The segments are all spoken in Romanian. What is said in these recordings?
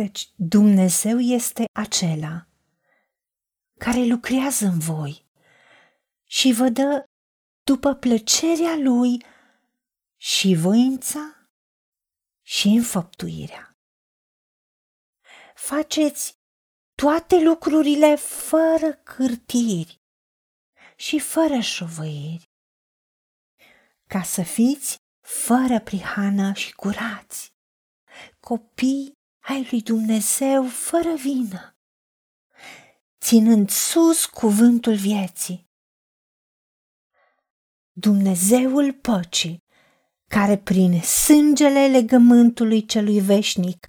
căci Dumnezeu este acela care lucrează în voi și vă dă după plăcerea lui și voința și înfăptuirea. Faceți toate lucrurile fără cârtiri și fără șovăiri, ca să fiți fără prihană și curați, copii ai lui Dumnezeu fără vină, ținând sus cuvântul vieții. Dumnezeul păcii, care prin sângele legământului celui veșnic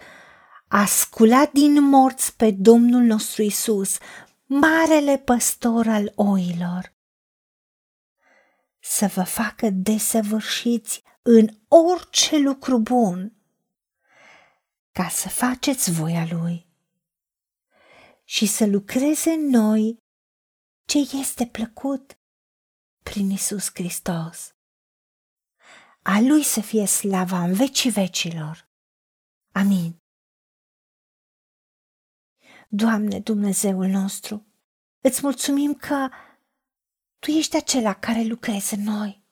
a sculat din morți pe Domnul nostru Isus, marele păstor al oilor, să vă facă desăvârșiți în orice lucru bun, ca să faceți voia Lui și să lucreze în noi ce este plăcut prin Isus Hristos. A Lui să fie slava în vecii vecilor. Amin. Doamne Dumnezeul nostru, îți mulțumim că Tu ești acela care lucrezi în noi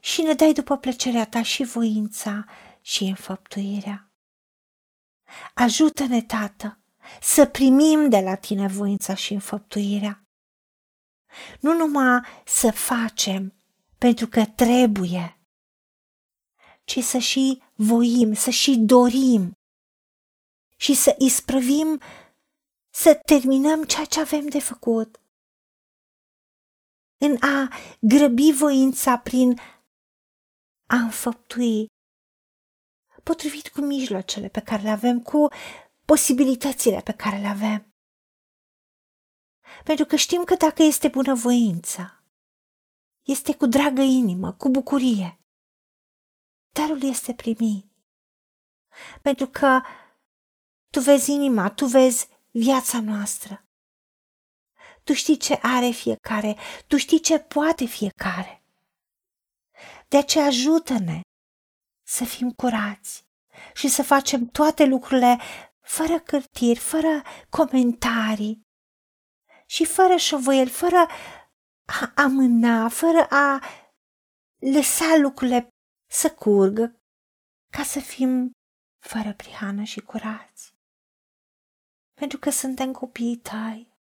și ne dai după plăcerea Ta și voința și înfăptuirea. Ajută-ne, Tată, să primim de la Tine voința și înfăptuirea. Nu numai să facem pentru că trebuie, ci să și voim, să și dorim și să isprăvim să terminăm ceea ce avem de făcut. În a grăbi voința prin a înfăptui, potrivit cu mijloacele pe care le avem, cu posibilitățile pe care le avem. Pentru că știm că dacă este bunăvoința, este cu dragă inimă, cu bucurie. Darul este primit. Pentru că tu vezi inima, tu vezi viața noastră. Tu știi ce are fiecare, tu știi ce poate fiecare. De aceea ajută-ne să fim curați și să facem toate lucrurile fără cârtiri, fără comentarii și fără șovăieli, fără a amâna, fără a lăsa lucrurile să curgă, ca să fim fără prihană și curați. Pentru că suntem copiii tăi,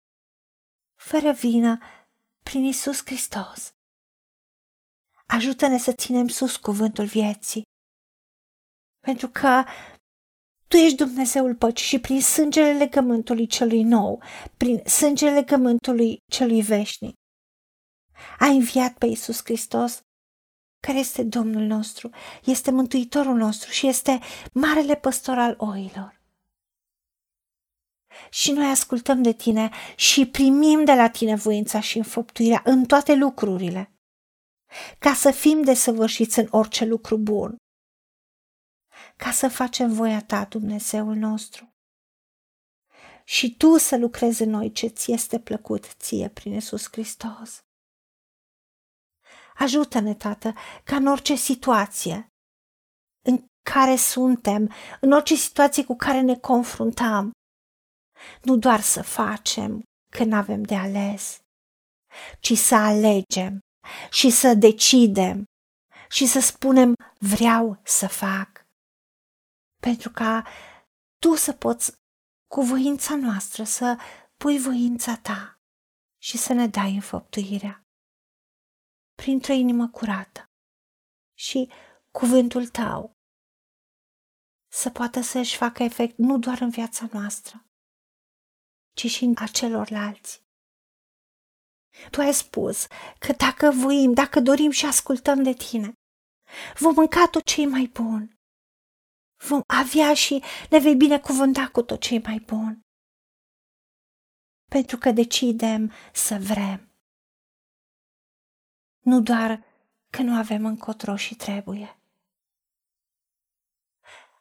fără vină, prin Isus Hristos. Ajută-ne să ținem sus cuvântul vieții, pentru că tu ești Dumnezeul păcii și prin sângele legământului celui nou, prin sângele legământului celui veșnic, ai înviat pe Iisus Hristos, care este Domnul nostru, este Mântuitorul nostru și este Marele Păstor al oilor. Și noi ascultăm de tine și primim de la tine voința și înfăptuirea în toate lucrurile, ca să fim desăvârșiți în orice lucru bun ca să facem voia ta, Dumnezeul nostru. Și tu să lucrezi în noi ce ți este plăcut ție prin Iisus Hristos. Ajută-ne, Tată, ca în orice situație în care suntem, în orice situație cu care ne confruntăm, nu doar să facem când avem de ales, ci să alegem și să decidem și să spunem vreau să fac pentru ca tu să poți cu voința noastră să pui voința ta și să ne dai înfăptuirea printr-o inimă curată și cuvântul tău să poată să-și facă efect nu doar în viața noastră, ci și în a celorlalți. Tu ai spus că dacă voim, dacă dorim și ascultăm de tine, vom mânca tot ce e mai bun vom avea și ne vei binecuvânta cu tot ce e mai bun. Pentru că decidem să vrem. Nu doar că nu avem încotro și trebuie.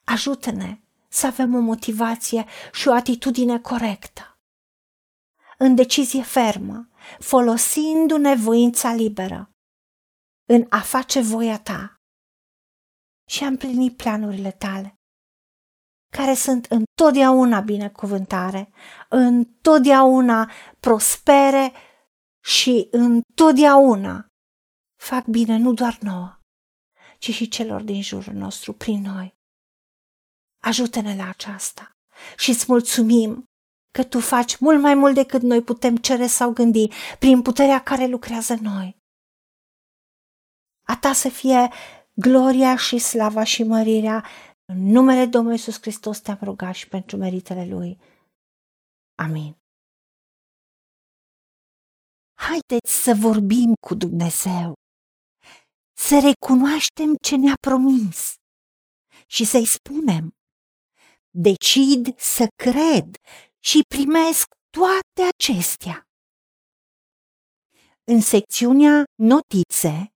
Ajută-ne să avem o motivație și o atitudine corectă. În decizie fermă, folosindu-ne voința liberă, în a face voia ta și a împlini planurile tale. care sunt întotdeauna binecuvântare, întotdeauna prospere și întotdeauna fac bine nu doar nouă, ci și celor din jurul nostru prin noi. Ajută-ne la aceasta și îți mulțumim că tu faci mult mai mult decât noi putem cere sau gândi prin puterea care lucrează noi. A ta să fie gloria și slava și mărirea în numele Domnului Iisus Hristos te-am rugat și pentru meritele Lui. Amin. Haideți să vorbim cu Dumnezeu, să recunoaștem ce ne-a promis și să-i spunem. Decid să cred și primesc toate acestea. În secțiunea Notițe